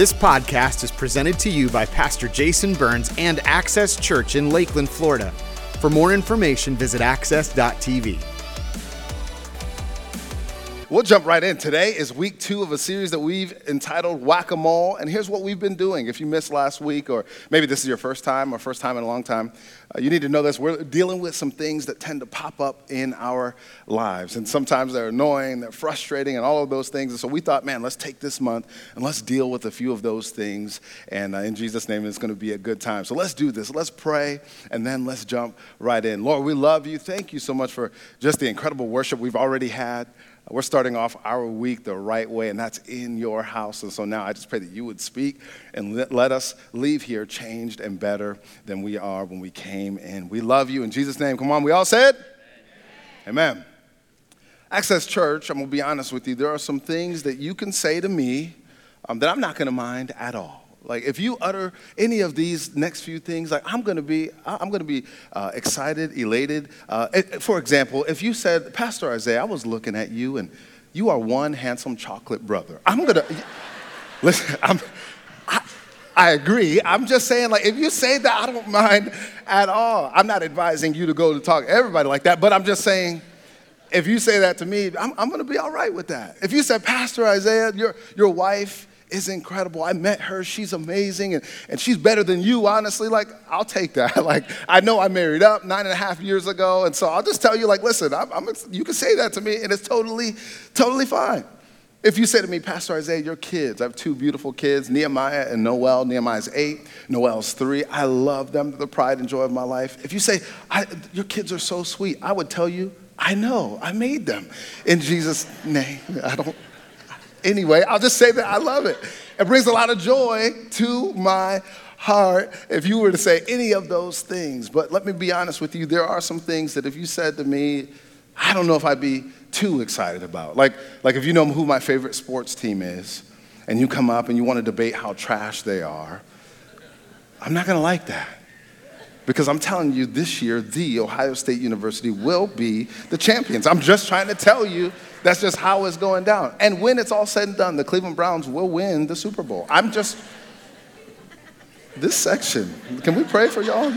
This podcast is presented to you by Pastor Jason Burns and Access Church in Lakeland, Florida. For more information, visit access.tv. We'll jump right in. Today is week two of a series that we've entitled Whack a Mole. And here's what we've been doing. If you missed last week, or maybe this is your first time or first time in a long time, uh, you need to know this. We're dealing with some things that tend to pop up in our lives. And sometimes they're annoying, they're frustrating, and all of those things. And so we thought, man, let's take this month and let's deal with a few of those things. And uh, in Jesus' name, it's going to be a good time. So let's do this. Let's pray, and then let's jump right in. Lord, we love you. Thank you so much for just the incredible worship we've already had. We're starting off our week the right way, and that's in your house. And so now I just pray that you would speak and let, us leave here changed and better than we are when we came in. We love you in Jesus' name. Come on, we all said? Amen. Amen. Access Church, I'm going to be honest with you, there are some things that you can say to me um, that I'm not going to mind at all. Like if you utter any of these next few things, like I'm gonna be, I'm gonna be uh, excited, elated. Uh, for example, if you said, Pastor Isaiah, I was looking at you and you are one handsome chocolate brother. I'm gonna listen. I'm, I, I agree. I'm just saying, like, if you say that, I don't mind at all. I'm not advising you to go to talk to everybody like that, but I'm just saying, if you say that to me, I'm, I'm gonna be all right with that. If you said, Pastor Isaiah, your, your wife is incredible. I met her. She's amazing. And, and she's better than you, honestly. Like, I'll take that. like, I know I married up nine and a half years ago. And so I'll just tell you, like, listen, I'm, I'm, you can say that to me, and it's totally, totally fine. If you say to me, Pastor Isaiah, your kids, I have two beautiful kids, Nehemiah and Noel. Nehemiah's eight, Noel's three. I love them, the pride and joy of my life. If you say, your kids are so sweet, I would tell you, I know, I made them. In Jesus' name, I don't, Anyway, I'll just say that I love it. It brings a lot of joy to my heart if you were to say any of those things. But let me be honest with you, there are some things that if you said to me, I don't know if I'd be too excited about. Like, like if you know who my favorite sports team is, and you come up and you want to debate how trash they are, I'm not going to like that. Because I'm telling you, this year, the Ohio State University will be the champions. I'm just trying to tell you that's just how it's going down. And when it's all said and done, the Cleveland Browns will win the Super Bowl. I'm just, this section, can we pray for y'all?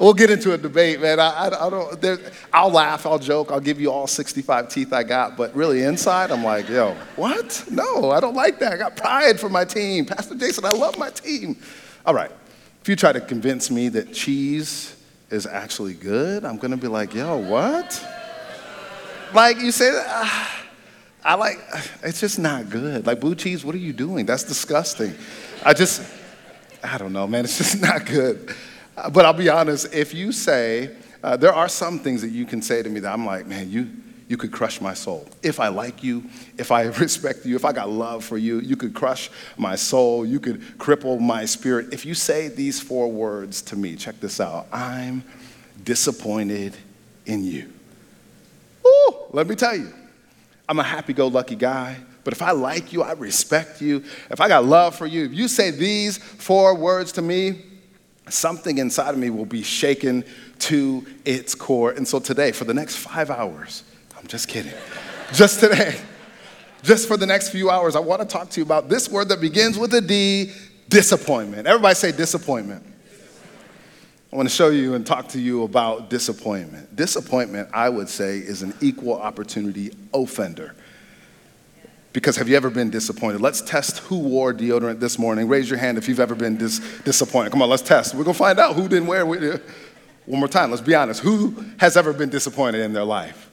We'll get into a debate, man. I, I, I don't, I'll laugh, I'll joke, I'll give you all 65 teeth I got, but really inside, I'm like, yo, what? No, I don't like that. I got pride for my team. Pastor Jason, I love my team. All right, you try to convince me that cheese is actually good, I'm gonna be like, yo, what? Like you say, uh, I like, it's just not good. Like blue cheese, what are you doing? That's disgusting. I just, I don't know, man. It's just not good. But I'll be honest. If you say, uh, there are some things that you can say to me that I'm like, man, you you could crush my soul. If I like you, if I respect you, if I got love for you, you could crush my soul. You could cripple my spirit. If you say these four words to me, check this out I'm disappointed in you. Ooh, let me tell you, I'm a happy go lucky guy. But if I like you, I respect you, if I got love for you, if you say these four words to me, something inside of me will be shaken to its core. And so today, for the next five hours, I'm just kidding, just today, just for the next few hours, I want to talk to you about this word that begins with a D disappointment. Everybody say disappointment. I want to show you and talk to you about disappointment. Disappointment, I would say, is an equal opportunity offender. Because have you ever been disappointed? Let's test who wore deodorant this morning. Raise your hand if you've ever been dis- disappointed. Come on, let's test. We're going to find out who didn't wear it. One more time, let's be honest. Who has ever been disappointed in their life?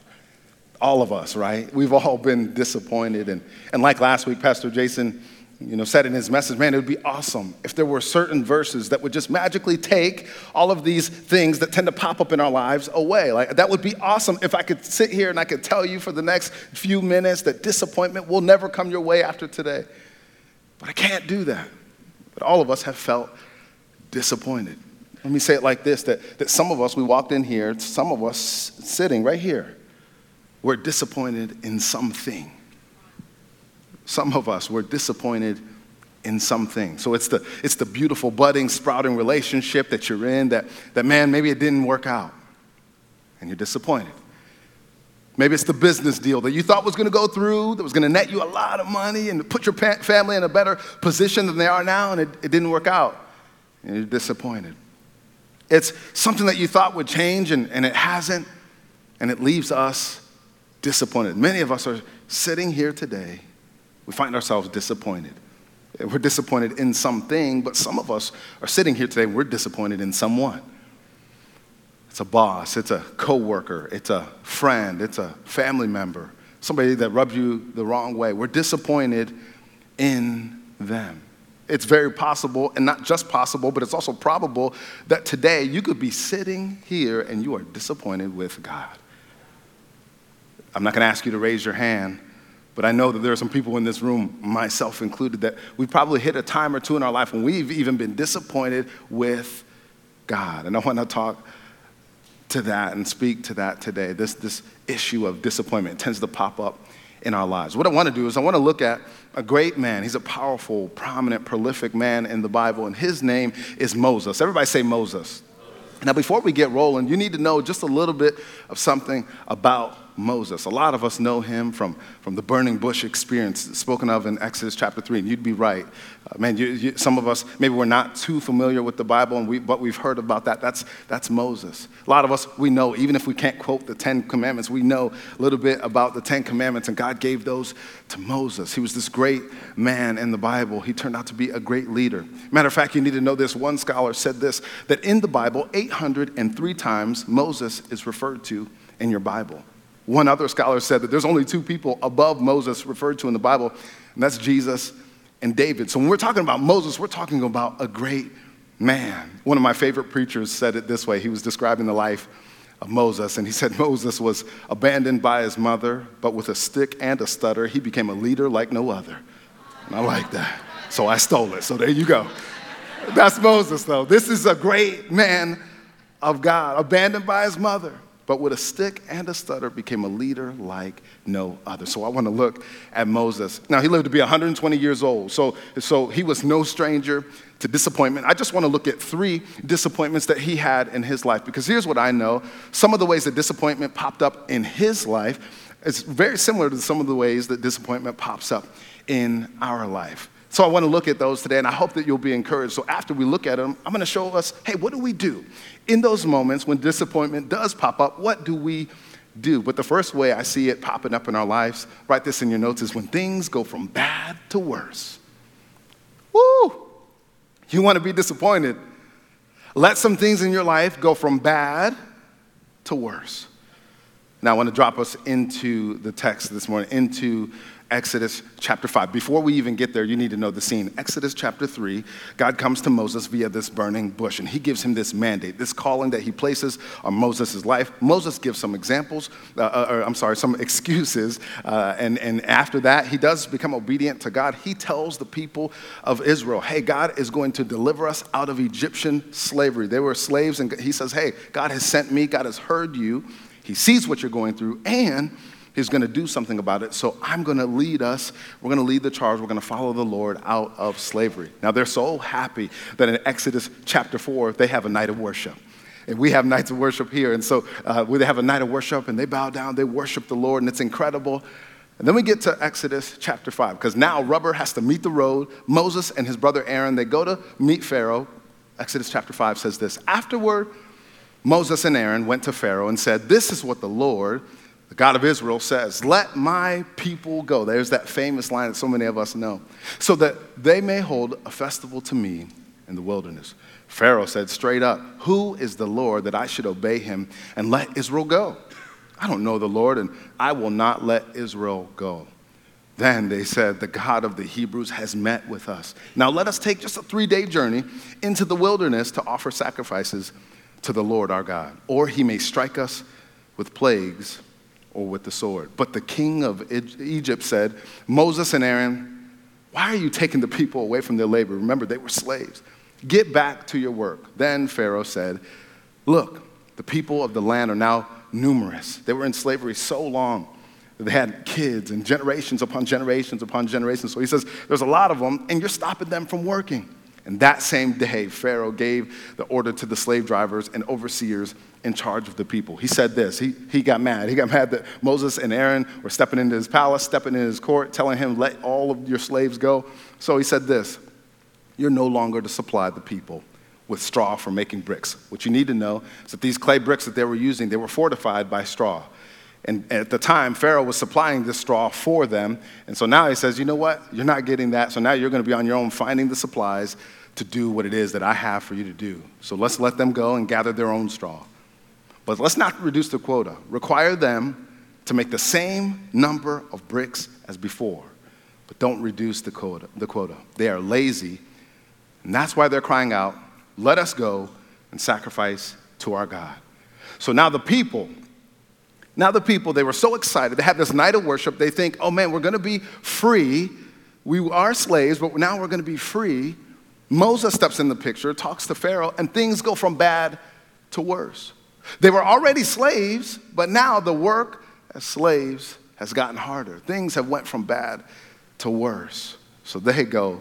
All of us, right? We've all been disappointed. And, and like last week, Pastor Jason you know, said in his message, man, it would be awesome if there were certain verses that would just magically take all of these things that tend to pop up in our lives away. Like that would be awesome if I could sit here and I could tell you for the next few minutes that disappointment will never come your way after today. But I can't do that. But all of us have felt disappointed. Let me say it like this that, that some of us, we walked in here, some of us sitting right here, we're disappointed in something. Some of us were disappointed in something. So it's the, it's the beautiful, budding, sprouting relationship that you're in that, that, man, maybe it didn't work out and you're disappointed. Maybe it's the business deal that you thought was going to go through, that was going to net you a lot of money and put your family in a better position than they are now, and it, it didn't work out. And you're disappointed. It's something that you thought would change, and, and it hasn't, and it leaves us disappointed. Many of us are sitting here today, we find ourselves disappointed. We're disappointed in something, but some of us are sitting here today, we're disappointed in someone. It's a boss, it's a coworker, it's a friend, it's a family member, somebody that rubs you the wrong way. We're disappointed in them. It's very possible, and not just possible, but it's also probable that today you could be sitting here and you are disappointed with God. I'm not going to ask you to raise your hand, but I know that there are some people in this room, myself included, that we've probably hit a time or two in our life when we've even been disappointed with God. And I want to talk to that and speak to that today. This, this issue of disappointment tends to pop up in our lives. What I want to do is I want to look at a great man. He's a powerful, prominent, prolific man in the Bible, and his name is Moses. Everybody say Moses. Now, before we get rolling, you need to know just a little bit of something about Moses. A lot of us know him from, from the burning bush experience spoken of in Exodus chapter 3, and you'd be right. Uh, man, you, you, some of us, maybe we're not too familiar with the Bible, and we, but we've heard about that. That's, that's Moses. A lot of us, we know, even if we can't quote the Ten Commandments, we know a little bit about the Ten Commandments, and God gave those to Moses. He was this great man in the Bible. He turned out to be a great leader. Matter of fact, you need to know this. One scholar said this that in the Bible, 803 times Moses is referred to in your Bible. One other scholar said that there's only two people above Moses referred to in the Bible, and that's Jesus and David. So when we're talking about Moses, we're talking about a great man. One of my favorite preachers said it this way. He was describing the life of Moses, and he said Moses was abandoned by his mother, but with a stick and a stutter, he became a leader like no other. And I like that. So I stole it. So there you go. That's Moses, though. This is a great man of God, abandoned by his mother but with a stick and a stutter became a leader like no other. So I want to look at Moses. Now, he lived to be 120 years old, so, so he was no stranger to disappointment. I just want to look at three disappointments that he had in his life because here's what I know some of the ways that disappointment popped up in his life is very similar to some of the ways that disappointment pops up in our life. So I want to look at those today, and I hope that you'll be encouraged. So after we look at them, I'm going to show us, hey, what do we do in those moments when disappointment does pop up? What do we do? But the first way I see it popping up in our lives, write this in your notes, is when things go from bad to worse. Woo! You want to be disappointed. Let some things in your life go from bad to worse. Now, I want to drop us into the text this morning, into Exodus chapter 5. Before we even get there, you need to know the scene. Exodus chapter 3, God comes to Moses via this burning bush, and he gives him this mandate, this calling that he places on Moses' life. Moses gives some examples, uh, uh, or I'm sorry, some excuses, uh, and, and after that, he does become obedient to God. He tells the people of Israel, hey, God is going to deliver us out of Egyptian slavery. They were slaves, and he says, hey, God has sent me, God has heard you, he sees what you're going through, and He's going to do something about it. So I'm going to lead us. We're going to lead the charge. We're going to follow the Lord out of slavery. Now, they're so happy that in Exodus chapter 4, they have a night of worship. And we have nights of worship here. And so uh, they have a night of worship and they bow down, they worship the Lord, and it's incredible. And then we get to Exodus chapter 5, because now rubber has to meet the road. Moses and his brother Aaron, they go to meet Pharaoh. Exodus chapter 5 says this Afterward, Moses and Aaron went to Pharaoh and said, This is what the Lord, the God of Israel says, Let my people go. There's that famous line that so many of us know. So that they may hold a festival to me in the wilderness. Pharaoh said straight up, Who is the Lord that I should obey him and let Israel go? I don't know the Lord, and I will not let Israel go. Then they said, The God of the Hebrews has met with us. Now let us take just a three day journey into the wilderness to offer sacrifices to the Lord our God, or he may strike us with plagues or with the sword. But the king of Egypt said, Moses and Aaron, why are you taking the people away from their labor? Remember, they were slaves. Get back to your work. Then Pharaoh said, Look, the people of the land are now numerous. They were in slavery so long. That they had kids and generations upon generations upon generations. So he says, There's a lot of them, and you're stopping them from working. And that same day, Pharaoh gave the order to the slave drivers and overseers in charge of the people. He said this. He, he got mad. He got mad that Moses and Aaron were stepping into his palace, stepping in his court, telling him, let all of your slaves go. So he said this You're no longer to supply the people with straw for making bricks. What you need to know is that these clay bricks that they were using, they were fortified by straw. And at the time, Pharaoh was supplying this straw for them. And so now he says, you know what? You're not getting that. So now you're going to be on your own finding the supplies to do what it is that I have for you to do. So let's let them go and gather their own straw. But let's not reduce the quota. Require them to make the same number of bricks as before. But don't reduce the quota. The quota. They are lazy. And that's why they're crying out, let us go and sacrifice to our God. So now the people, now the people, they were so excited. They have this night of worship. They think, oh man, we're going to be free. We are slaves, but now we're going to be free. Moses steps in the picture, talks to Pharaoh, and things go from bad to worse. They were already slaves, but now the work as slaves has gotten harder. Things have went from bad to worse. So they go,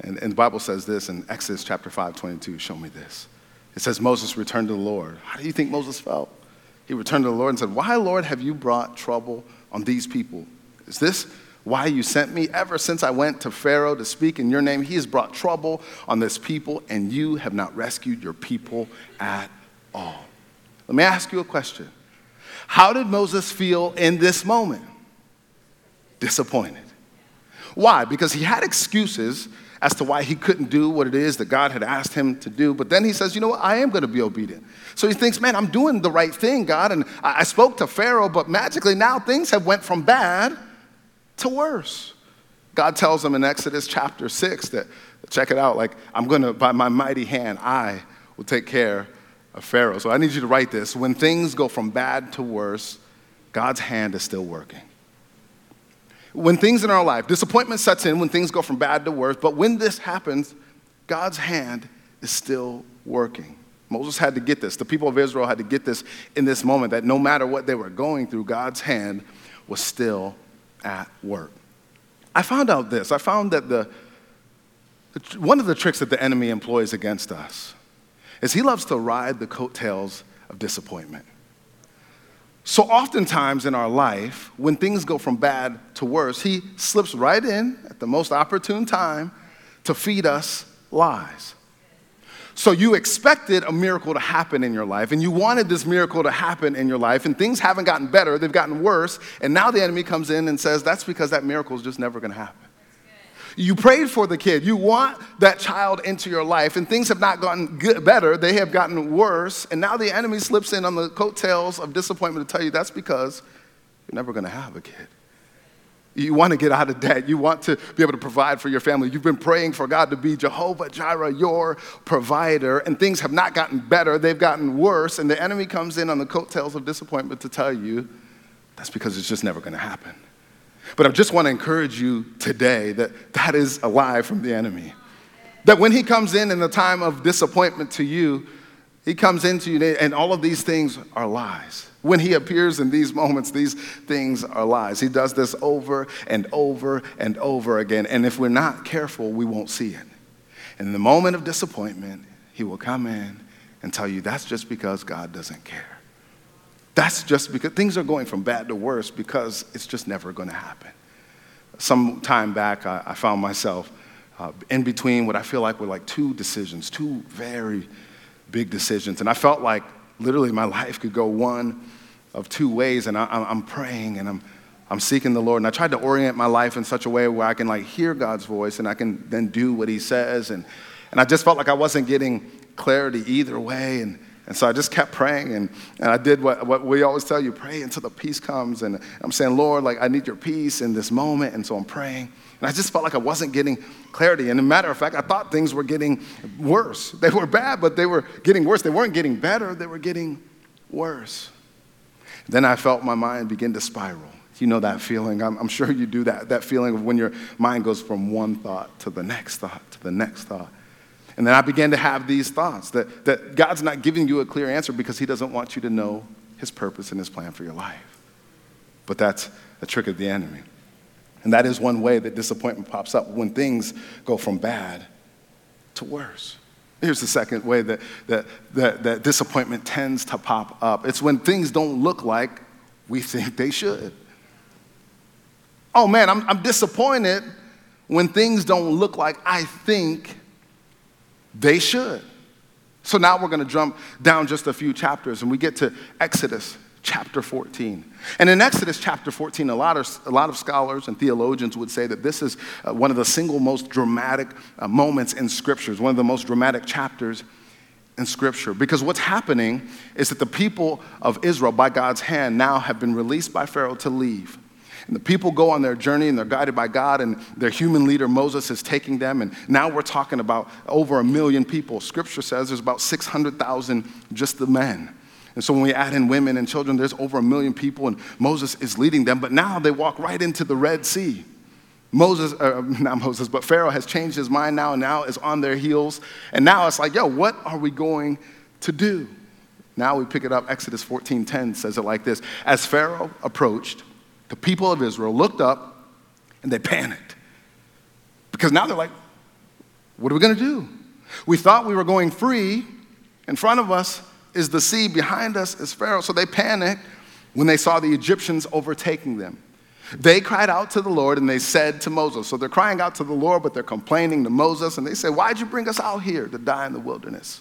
and, and the Bible says this in Exodus chapter 5, 22, show me this. It says Moses returned to the Lord. How do you think Moses felt? He returned to the Lord and said, Why, Lord, have you brought trouble on these people? Is this why you sent me. Ever since I went to Pharaoh to speak in your name, he has brought trouble on this people, and you have not rescued your people at all. Let me ask you a question. How did Moses feel in this moment? Disappointed. Why? Because he had excuses as to why he couldn't do what it is that God had asked him to do. But then he says, you know what? I am going to be obedient. So he thinks, man, I'm doing the right thing, God. And I spoke to Pharaoh, but magically now things have went from bad to worse. God tells them in Exodus chapter 6 that, check it out, like, I'm gonna, by my mighty hand, I will take care of Pharaoh. So I need you to write this. When things go from bad to worse, God's hand is still working. When things in our life, disappointment sets in when things go from bad to worse, but when this happens, God's hand is still working. Moses had to get this. The people of Israel had to get this in this moment that no matter what they were going through, God's hand was still at work. I found out this. I found that the, one of the tricks that the enemy employs against us is he loves to ride the coattails of disappointment. So, oftentimes in our life, when things go from bad to worse, he slips right in at the most opportune time to feed us lies. So you expected a miracle to happen in your life, and you wanted this miracle to happen in your life, and things haven't gotten better, they've gotten worse, and now the enemy comes in and says, That's because that miracle is just never gonna happen. You prayed for the kid. You want that child into your life, and things have not gotten good, better. They have gotten worse. And now the enemy slips in on the coattails of disappointment to tell you that's because you're never going to have a kid. You want to get out of debt. You want to be able to provide for your family. You've been praying for God to be Jehovah Jireh, your provider, and things have not gotten better. They've gotten worse. And the enemy comes in on the coattails of disappointment to tell you that's because it's just never going to happen. But I just want to encourage you today that that is a lie from the enemy. That when he comes in in the time of disappointment to you, he comes into you and all of these things are lies. When he appears in these moments, these things are lies. He does this over and over and over again. And if we're not careful, we won't see it. In the moment of disappointment, he will come in and tell you that's just because God doesn't care. That's just because things are going from bad to worse because it's just never going to happen. Some time back, I, I found myself uh, in between what I feel like were like two decisions, two very big decisions. And I felt like literally my life could go one of two ways, and I, am praying and I'm, I'm seeking the Lord. And I tried to orient my life in such a way where I can like hear God's voice and I can then do what He says. And, and I just felt like I wasn't getting clarity either way. And, and so I just kept praying, and, and I did what, what we always tell you pray until the peace comes. And I'm saying, Lord, like, I need your peace in this moment. And so I'm praying. And I just felt like I wasn't getting clarity. And a matter of fact, I thought things were getting worse. They were bad, but they were getting worse. They weren't getting better, they were getting worse. Then I felt my mind begin to spiral. You know that feeling. I'm, I'm, sure you do that, that feeling of when your mind goes from one thought to the next thought to the next thought. And then I began to have these thoughts that, that God's not giving you a clear answer because He doesn't want you to know His purpose and His plan for your life. But that's a trick of the enemy. And that is one way that disappointment pops up when things go from bad to worse. Here's the second way that, that, that, that disappointment tends to pop up it's when things don't look like we think they should. Oh man, I'm, I'm disappointed when things don't look like I think they should. So now we're going to jump down just a few chapters and we get to Exodus chapter 14. And in Exodus chapter 14, a lot of, a lot of scholars and theologians would say that this is uh, one of the single most dramatic uh, moments in scriptures, one of the most dramatic chapters in scripture. Because what's happening is that the people of Israel, by God's hand, now have been released by Pharaoh to leave. And the people go on their journey and they're guided by God, and their human leader Moses is taking them. And now we're talking about over a million people. Scripture says there's about 600,000 just the men. And so when we add in women and children, there's over a million people, and Moses is leading them. But now they walk right into the Red Sea. Moses, uh, not Moses, but Pharaoh has changed his mind now and now is on their heels. And now it's like, yo, what are we going to do? Now we pick it up. Exodus 14:10 says it like this: As Pharaoh approached, the people of Israel looked up and they panicked. Because now they're like, what are we going to do? We thought we were going free. In front of us is the sea, behind us is Pharaoh. So they panicked when they saw the Egyptians overtaking them. They cried out to the Lord and they said to Moses. So they're crying out to the Lord, but they're complaining to Moses. And they say, Why'd you bring us out here to die in the wilderness?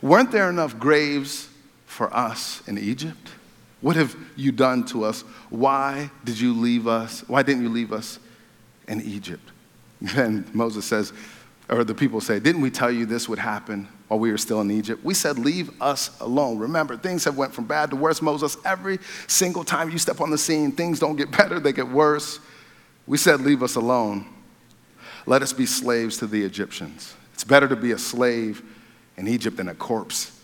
Weren't there enough graves for us in Egypt? What have you done to us? Why did you leave us? Why didn't you leave us in Egypt? Then Moses says, or the people say, Didn't we tell you this would happen while we were still in Egypt? We said, Leave us alone. Remember, things have went from bad to worse, Moses. Every single time you step on the scene, things don't get better, they get worse. We said, Leave us alone. Let us be slaves to the Egyptians. It's better to be a slave in Egypt than a corpse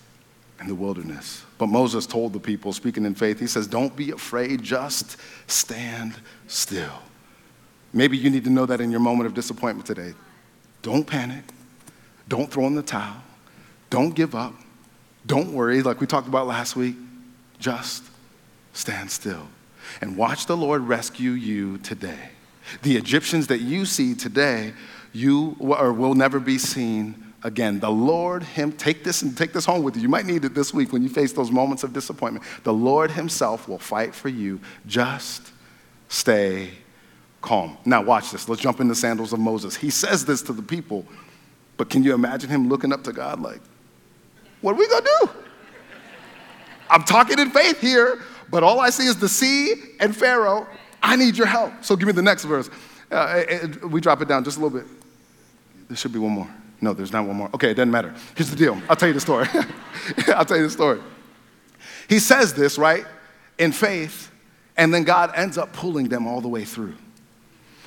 in the wilderness. But Moses told the people, speaking in faith, he says, Don't be afraid, just stand still. Maybe you need to know that in your moment of disappointment today. Don't panic. Don't throw in the towel. Don't give up. Don't worry, like we talked about last week. Just stand still and watch the Lord rescue you today. The Egyptians that you see today, you or will never be seen again. The Lord him take this and take this home with you. You might need it this week when you face those moments of disappointment. The Lord himself will fight for you. Just stay calm. Now watch this. Let's jump in the sandals of Moses. He says this to the people, but can you imagine him looking up to God like, what are we to do? I'm talking in faith here, but all I see is the sea and Pharaoh. I need your help. So give me the next verse. Uh, we drop it down just a little bit. There should be one more. No, there's not one more. Okay, it doesn't matter. Here's the deal. I'll tell you the story. I'll tell you the story. He says this, right, in faith, and then God ends up pulling them all the way through.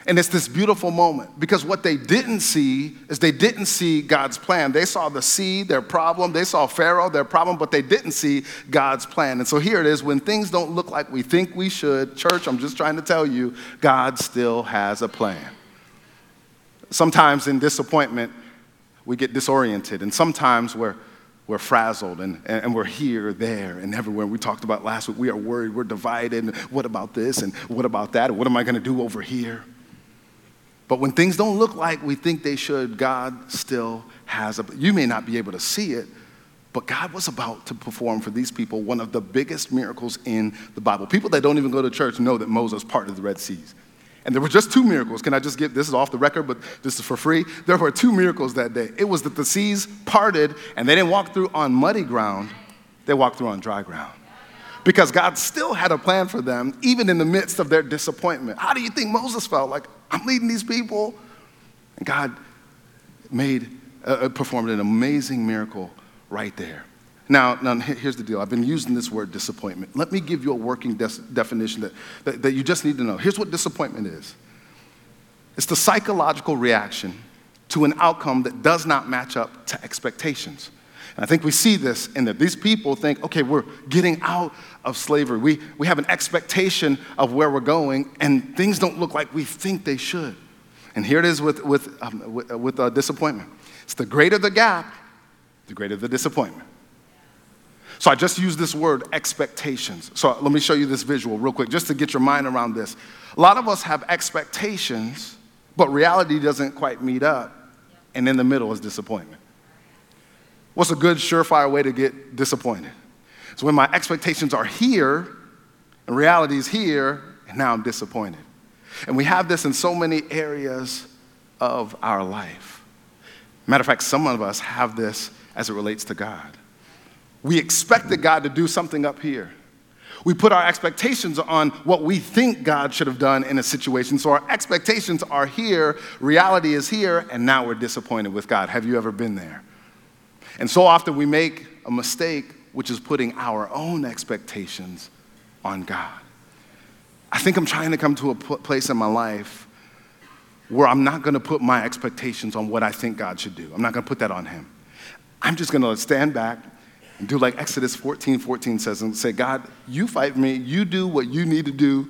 And it's this beautiful moment because what they didn't see is they didn't see God's plan. They saw the sea, their problem. They saw Pharaoh, their problem, but they didn't see God's plan. And so here it is when things don't look like we think we should, church, I'm just trying to tell you, God still has a plan. Sometimes in disappointment, we get disoriented, and sometimes we're, we're frazzled and, and we're here, there, and everywhere. We talked about last week, we are worried, we're divided. What about this? And what about that? And what am I going to do over here? But when things don't look like we think they should, God still has a. You may not be able to see it, but God was about to perform for these people one of the biggest miracles in the Bible. People that don't even go to church know that Moses parted the Red Seas. And there were just two miracles. Can I just get this is off the record, but this is for free? There were two miracles that day. It was that the seas parted and they didn't walk through on muddy ground, they walked through on dry ground. Because God still had a plan for them, even in the midst of their disappointment. How do you think Moses felt? Like, I'm leading these people. And God made, uh, uh performed an amazing miracle right there. Now, now, here's the deal. I've been using this word disappointment. Let me give you a working definition that, that, that you just need to know. Here's what disappointment is it's the psychological reaction to an outcome that does not match up to expectations. And I think we see this in that these people think, okay, we're getting out of slavery. We, we have an expectation of where we're going, and things don't look like we think they should. And here it is with, with, um, with, uh, with uh, disappointment. It's the greater the gap, the greater the disappointment. So I just used this word expectations. So let me show you this visual real quick, just to get your mind around this. A lot of us have expectations, but reality doesn't quite meet up and in the middle is disappointment. What's a good, surefire way to get disappointed? It's when my expectations are here and reality is here, and now I'm disappointed. And we have this in so many areas of our life. Matter of fact, some of us have this as it relates to God. We expected God to do something up here. We put our expectations on what we think God should have done in a situation. So our expectations are here, reality is here, and now we're disappointed with God. Have you ever been there? And so often we make a mistake, which is putting our own expectations on God. I think I'm trying to come to a place in my life where I'm not going to put my expectations on what I think God should do. I'm not going to put that on Him. I'm just going to stand back and do like Exodus 14 14 says and say, God, you fight me, you do what you need to do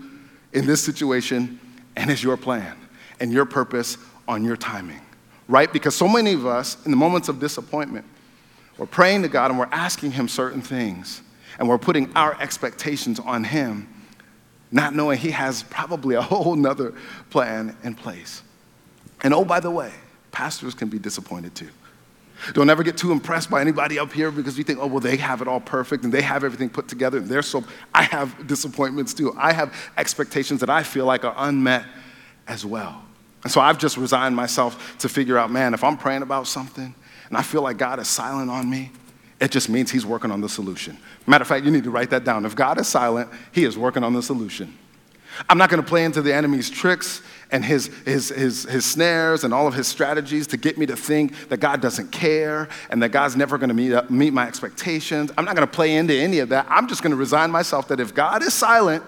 in this situation, and it's your plan and your purpose on your timing, right? Because so many of us, in the moments of disappointment, we're praying to God and we're asking Him certain things, and we're putting our expectations on Him, not knowing He has probably a whole nother plan in place. And oh, by the way, pastors can be disappointed too. Don't ever get too impressed by anybody up here because you think, oh, well, they have it all perfect and they have everything put together and they're so. I have disappointments too. I have expectations that I feel like are unmet as well. And so I've just resigned myself to figure out, man, if I'm praying about something and I feel like God is silent on me, it just means He's working on the solution. Matter of fact, you need to write that down. If God is silent, He is working on the solution. I'm not going to play into the enemy's tricks and his, his, his, his snares and all of his strategies to get me to think that God doesn't care and that God's never going to meet, meet my expectations. I'm not going to play into any of that. I'm just going to resign myself that if God is silent,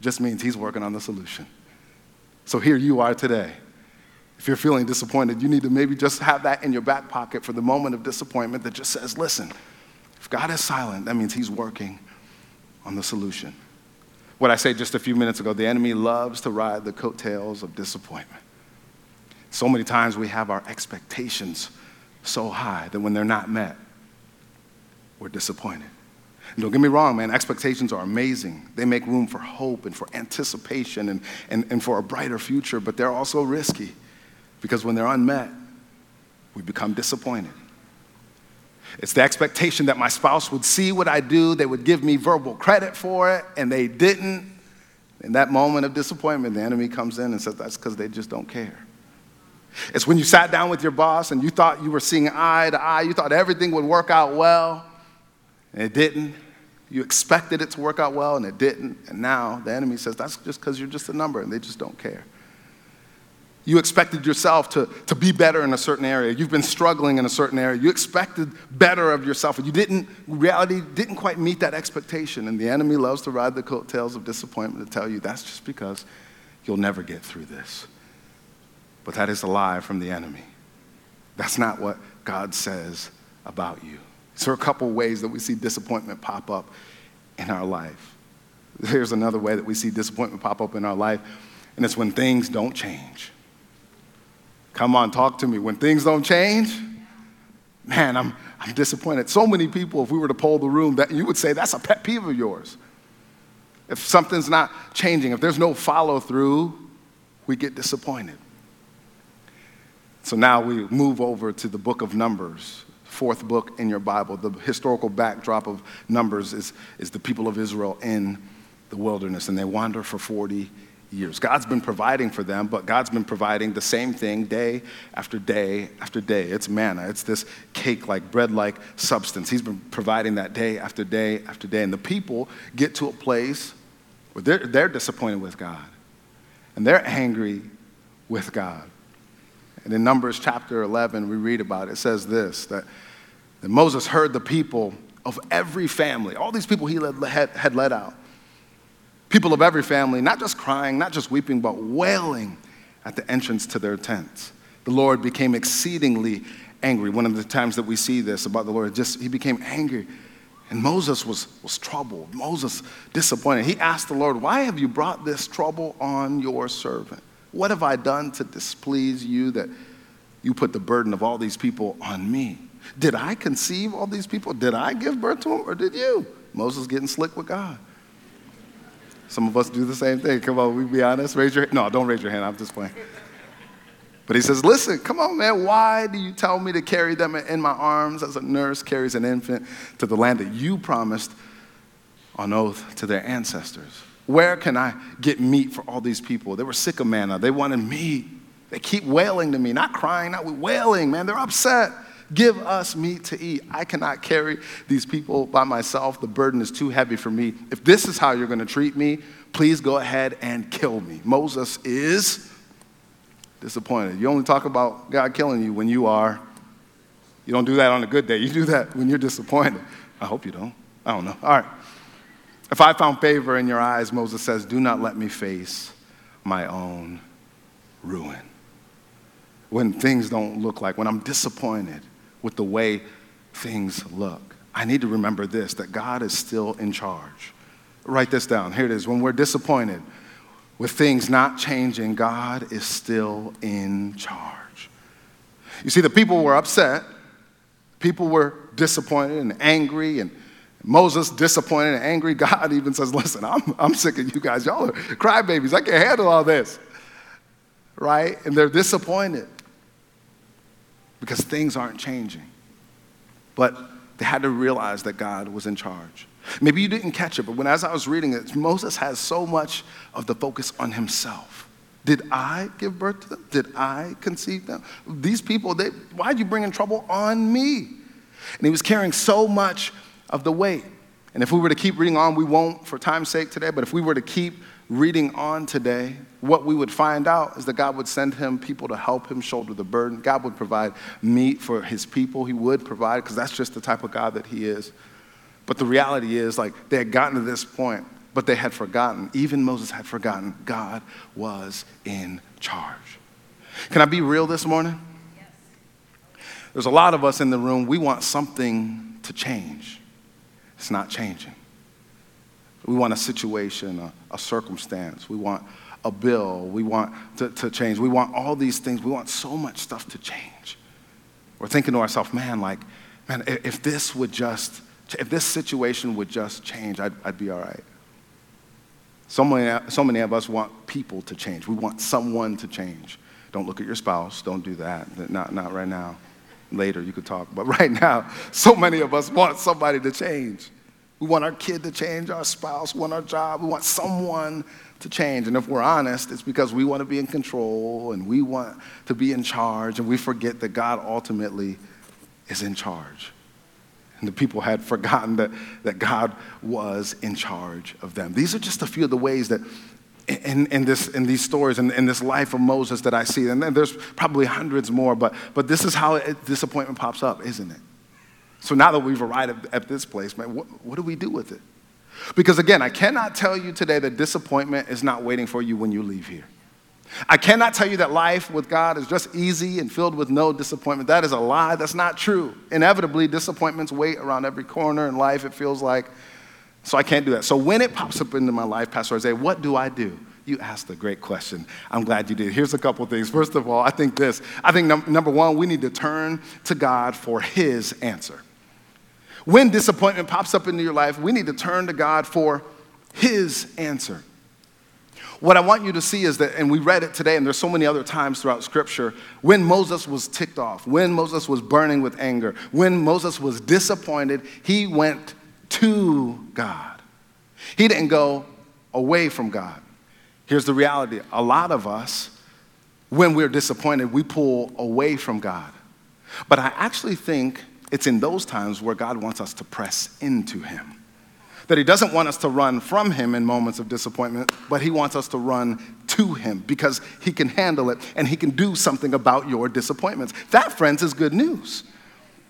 just means he's working on the solution. So here you are today. If you're feeling disappointed, you need to maybe just have that in your back pocket for the moment of disappointment that just says, listen, if God is silent, that means he's working on the solution what I said just a few minutes ago the enemy loves to ride the coattails of disappointment. So many times we have our expectations so high that when they're not met, we're disappointed. And don't get me wrong, man, expectations are amazing. They make room for hope and for anticipation and, and, and for a brighter future, but they're also risky because when they're unmet, we become disappointed. It's the expectation that my spouse would see what I do, they would give me verbal credit for it, and they didn't. In that moment of disappointment, the enemy comes in and says, That's because they just don't care. It's when you sat down with your boss and you thought you were seeing eye to eye, you thought everything would work out well, and it didn't. You expected it to work out well, and it didn't. And now the enemy says, That's just because you're just a number, and they just don't care. You expected yourself to, to be better in a certain area. You've been struggling in a certain area. You expected better of yourself, and you didn't, reality didn't quite meet that expectation. And the enemy loves to ride the coattails of disappointment to tell you that's just because you'll never get through this. But that is a lie from the enemy. That's not what God says about you. So, are a couple ways that we see disappointment pop up in our life. Here's another way that we see disappointment pop up in our life, and it's when things don't change. Come on, talk to me. When things don't change, man, I'm, I'm disappointed. So many people, if we were to poll the room, that you would say that's a pet peeve of yours. If something's not changing, if there's no follow through, we get disappointed. So now we move over to the book of Numbers, fourth book in your Bible. The historical backdrop of Numbers is, is the people of Israel in the wilderness, and they wander for 40 years. God's been providing for them, but God's been providing the same thing day after day after day. It's manna, it's this cake like, bread like substance. He's been providing that day after day after day. And the people get to a place where they're, they're disappointed with God and they're angry with God. And in Numbers chapter 11, we read about it. It says this that, that Moses heard the people of every family, all these people he led, had, had led out People of every family, not just crying, not just weeping, but wailing at the entrance to their tents. The Lord became exceedingly angry. One of the times that we see this about the Lord, just he became angry. And Moses was, was troubled. Moses disappointed. He asked the Lord, Why have you brought this trouble on your servant? What have I done to displease you that you put the burden of all these people on me? Did I conceive all these people? Did I give birth to them or did you? Moses getting slick with God. Some of us do the same thing. Come on, we be honest. Raise your no, don't raise your hand. I'm just playing. But he says, Listen, come on, man. Why do you tell me to carry them in my arms as a nurse carries an infant to the land that you promised on oath to their ancestors? Where can I get meat for all these people? They were sick of manna. They wanted meat. They keep wailing to me, not crying, not wailing, man. They're upset. Give us meat to eat. I cannot carry these people by myself. The burden is too heavy for me. If this is how you're going to treat me, please go ahead and kill me. Moses is disappointed. You only talk about God killing you when you are, you don't do that on a good day. You do that when you're disappointed. I hope you don't. I don't know. All right. If I found favor in your eyes, Moses says, do not let me face my own ruin. When things don't look like, when I'm disappointed with the way things look, I need to remember this that God is still in charge. Write this down. Here it is. When we're disappointed with things not changing, God is still in charge. You see, the people were upset, people were disappointed and angry and Moses, disappointed and angry, God even says, Listen, I'm, I'm sick of you guys. Y'all are crybabies. I can't handle all this. Right? And they're disappointed because things aren't changing. But they had to realize that God was in charge. Maybe you didn't catch it, but when as I was reading it, Moses has so much of the focus on himself. Did I give birth to them? Did I conceive them? These people, they, why'd you bring in trouble on me? And he was carrying so much of the weight. And if we were to keep reading on, we won't for time's sake today, but if we were to keep reading on today, what we would find out is that God would send him people to help him shoulder the burden. God would provide meat for his people. He would provide, because that's just the type of God that he is. But the reality is, like, they had gotten to this point, but they had forgotten. Even Moses had forgotten God was in charge. Can I be real this morning? There's a lot of us in the room, we want something to change. It's not changing. We want a situation, a, a circumstance. We want a bill. We want to, to change. We want all these things. We want so much stuff to change. We're thinking to ourselves, man, like, man, if this would just, if this situation would just change, I'd, I'd be all right. So many, so many of us want people to change. We want someone to change. Don't look at your spouse. Don't do that. Not, not right now. Later, you could talk. But right now, so many of us want somebody to change. We want our kid to change, our spouse, we want our job, we want someone to change. And if we're honest, it's because we want to be in control and we want to be in charge, and we forget that God ultimately is in charge. And the people had forgotten that, that God was in charge of them. These are just a few of the ways that in, in, this, in these stories, in, in this life of Moses that I see. And there's probably hundreds more, but, but this is how it, disappointment pops up, isn't it? So now that we've arrived at, this place, man, what, what do we do with it? Because again, I cannot tell you today that disappointment is not waiting for you when you leave here. I cannot tell you that life with God is just easy and filled with no disappointment. That is a lie. That's not true. Inevitably, disappointments wait around every corner in life, it feels like. So I can't do that. So when it pops up into my life, Pastor Isaiah, what do I do? You asked a great question. I'm glad you did. Here's a couple things. First of all, I think this. I think num- number one, we need to turn to God for His answer. When disappointment pops up into your life, we need to turn to God for His answer. What I want you to see is that, and we read it today, and there's so many other times throughout Scripture, when Moses was ticked off, when Moses was burning with anger, when Moses was disappointed, he went to God. He didn't go away from God. Here's the reality a lot of us, when we're disappointed, we pull away from God. But I actually think it's in those times where God wants us to press into Him. That He doesn't want us to run from Him in moments of disappointment, but He wants us to run to Him because He can handle it and He can do something about your disappointments. That, friends, is good news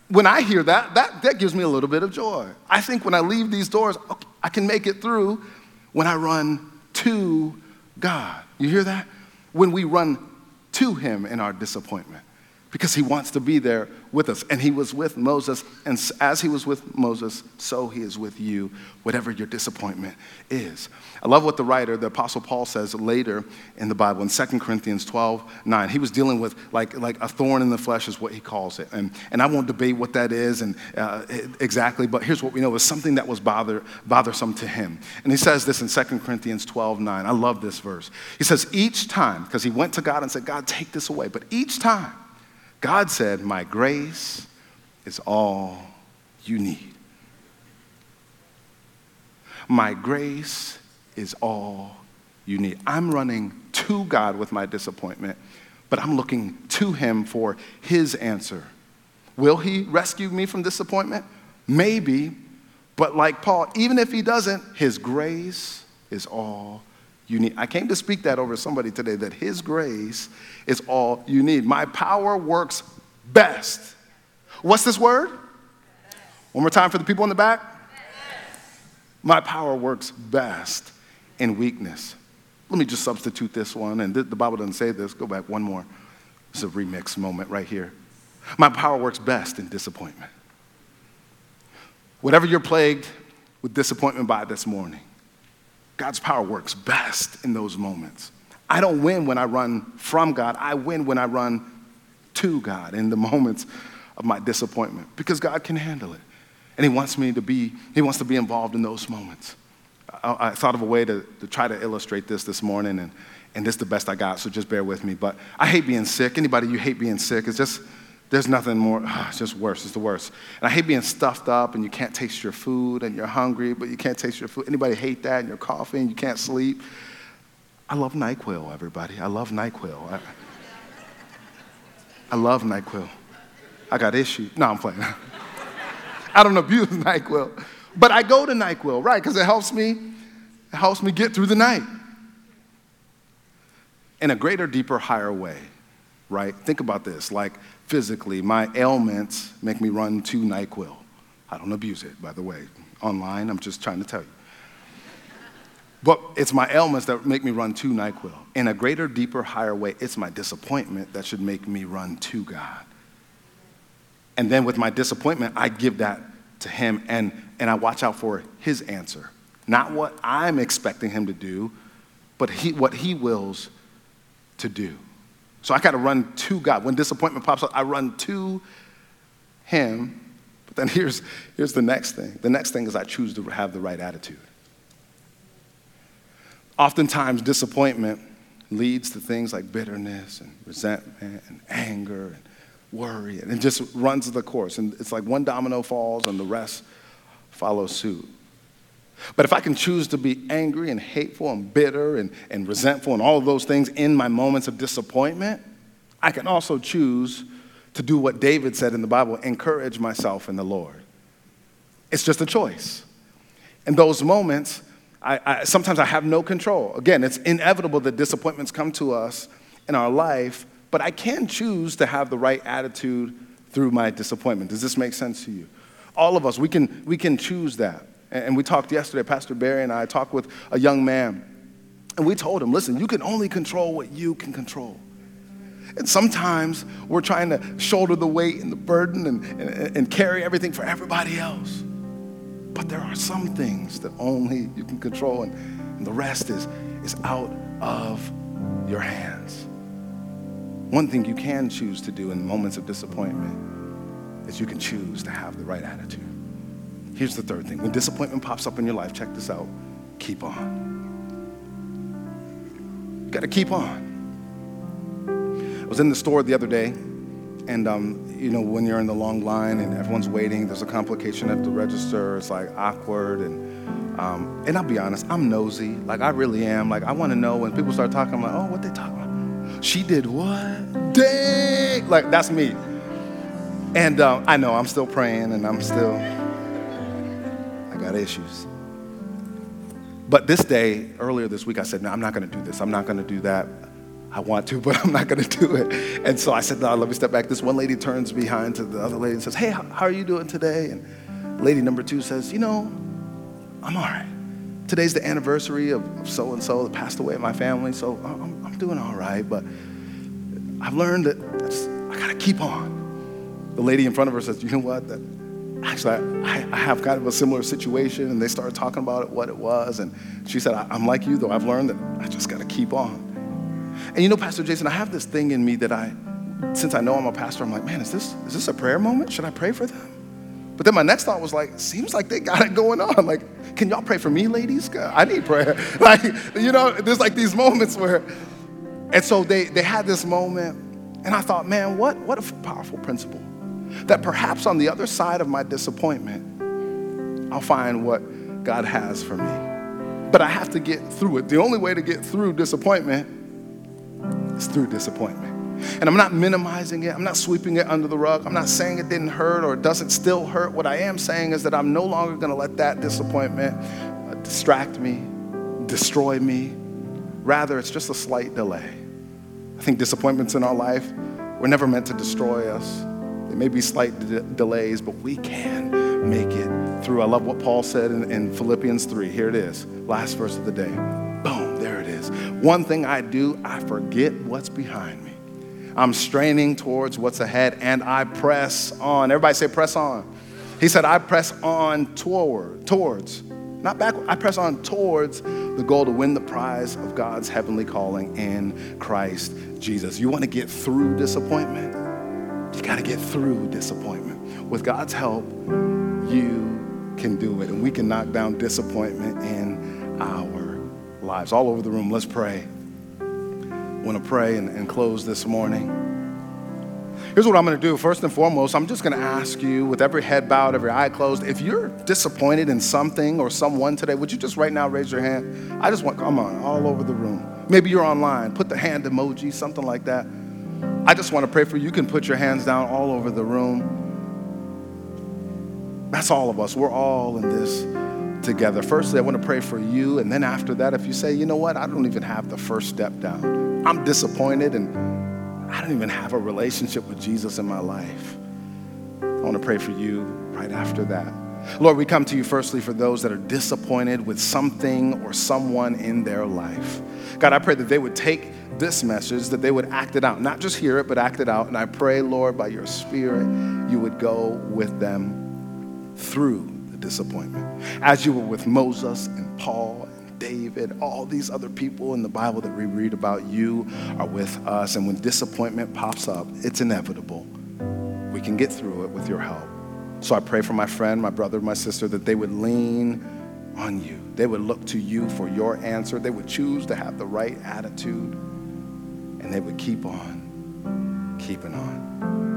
when I hear that, that, that gives me a little bit of joy. I think when I leave these doors, okay, I can make it through when I run to God. You hear that? When we run to Him in our disappointment. Because he wants to be there with us. And he was with Moses, and as he was with Moses, so he is with you, whatever your disappointment is. I love what the writer, the Apostle Paul, says later in the Bible in 2 Corinthians 12 9. He was dealing with like, like a thorn in the flesh, is what he calls it. And, and I won't debate what that is and, uh, exactly, but here's what we know it's something that was bother, bothersome to him. And he says this in 2 Corinthians 12 9. I love this verse. He says, Each time, because he went to God and said, God, take this away, but each time, God said, My grace is all you need. My grace is all you need. I'm running to God with my disappointment, but I'm looking to Him for His answer. Will He rescue me from disappointment? Maybe, but like Paul, even if He doesn't, His grace is all you need. I came to speak that over somebody today that His grace is all you need. My power works best. What's this word? One more time for the people in the back. My power works best in weakness. Let me just substitute this one, and the Bible doesn't say this. Go back one more. It's a remix moment right here. My power works best in disappointment. Whatever you're plagued with disappointment by this morning, God's power works best in those moments. I don't win when I run from God, I win when I run to God in the moments of my disappointment because God can handle it. And He wants me to be, He wants to be involved in those moments. I, I thought of a way to, to try to illustrate this this morning, and, and this is the best I got, so just bear with me. But I hate being sick. Anybody, you hate being sick? It's just, there's nothing more, ah, it's just worse. It's the worst. And I hate being stuffed up and you can't taste your food and you're hungry, but you can't taste your food. Anybody hate that and you're coughing you can't sleep? I love NyQuil, everybody. I love NyQuil. I, I love NyQuil. I got issues. No, I'm playing. I don't abuse NyQuil. But I go to NyQuil, right? Because it helps me, it helps me get through the night. In a greater, deeper, higher way, right? Think about this. Like physically, my ailments make me run to NyQuil. I don't abuse it, by the way. Online, I'm just trying to tell you. But it's my ailments that make me run to NyQuil. In a greater, deeper, higher way, it's my disappointment that should make me run to God. And then with my disappointment, I give that to Him and, and I watch out for His answer. Not what I'm expecting Him to do, but he, what He wills to do. So I got to run to God. When disappointment pops up, I run to Him. But then here's, here's the next thing the next thing is I choose to have the right attitude. Oftentimes, disappointment leads to things like bitterness and resentment and anger and worry, and it just runs the course. And it's like one domino falls and the rest follow suit. But if I can choose to be angry and hateful and bitter and, and resentful and all of those things in my moments of disappointment, I can also choose to do what David said in the Bible encourage myself in the Lord. It's just a choice. In those moments, I, I, sometimes I have no control. Again, it's inevitable that disappointments come to us in our life, but I can choose to have the right attitude through my disappointment. Does this make sense to you? All of us, we can, we can choose that. And we talked yesterday, Pastor Barry and I talked with a young man, and we told him, listen, you can only control what you can control. And sometimes we're trying to shoulder the weight and the burden and, and, and carry everything for everybody else. But there are some things that only you can control, and, and the rest is, is out of your hands. One thing you can choose to do in moments of disappointment is you can choose to have the right attitude. Here's the third thing when disappointment pops up in your life, check this out keep on. You got to keep on. I was in the store the other day, and um, you know, when you're in the long line and everyone's waiting, there's a complication at the register. It's like awkward. And, um, and I'll be honest, I'm nosy. Like, I really am. Like, I want to know when people start talking, I'm like, oh, what they talking about? She did what? Dang! Like, that's me. And uh, I know I'm still praying and I'm still, got issues. But this day, earlier this week, I said, no, I'm not going to do this. I'm not going to do that. I want to, but I'm not going to do it. And so I said, no, let me step back. This one lady turns behind to the other lady and says, hey, how are you doing today? And lady number two says, you know, I'm all right. Today's the anniversary of so and so that passed away in my family, so I'm, I'm doing all right. But I've learned that I got to keep on. The lady in front of her says, You know what? That, actually, I, I have kind of a similar situation. And they started talking about it, what it was. And she said, I'm like you, though. I've learned that I just got to keep on. And you know, Pastor Jason, I have this thing in me that I, since I know I'm a pastor, I'm like, man, is this, is this a prayer moment? Should I pray for them? But then my next thought was like, seems like they got it going on. Like, can y'all pray for me, ladies? I need prayer. Like, you know, there's like these moments where, and so they, they had this moment, and I thought, man, what, what a powerful principle. That perhaps on the other side of my disappointment, I'll find what God has for me. But I have to get through it. The only way to get through disappointment is through disappointment. And I'm not minimizing it. I'm not sweeping it under the rug. I'm not saying it didn't hurt or it doesn't still hurt. What I am saying is that I'm no longer going to let that disappointment uh, distract me, destroy me. Rather, it's just a slight delay. I think disappointments in our life were never meant to destroy us. They may be slight de- delays, but we can make it through. I love what Paul said in, in Philippians 3. Here it is, last verse of the day. Boom, there it is. One thing I do, I forget what's behind me. I'm straining towards what's ahead and I press on. Everybody say, press on. He said, I press on toward, towards, not backward. I press on towards the goal to win the prize of God's heavenly calling in Christ Jesus. You want to get through disappointment? Got to get through disappointment. With God's help, you can do it. And we can knock down disappointment in our lives. All over the room, let's pray want to pray and, and close this morning. Here's what I'm going to do. First and foremost, I'm just going to ask you, with every head bowed, every eye closed, if you're disappointed in something or someone today, would you just right now raise your hand? I just want, come on, all over the room. Maybe you're online, put the hand emoji, something like that. I just want to pray for you. You can put your hands down all over the room. That's all of us. We're all in this together. Firstly, I want to pray for you. And then after that, if you say, you know what, I don't even have the first step down, I'm disappointed and I don't even have a relationship with Jesus in my life. I want to pray for you right after that. Lord, we come to you firstly for those that are disappointed with something or someone in their life. God, I pray that they would take this message, that they would act it out, not just hear it, but act it out. And I pray, Lord, by your Spirit, you would go with them through the disappointment. As you were with Moses and Paul and David, all these other people in the Bible that we read about, you are with us. And when disappointment pops up, it's inevitable. We can get through it with your help. So I pray for my friend, my brother, my sister, that they would lean on you. They would look to you for your answer. They would choose to have the right attitude, and they would keep on keeping on.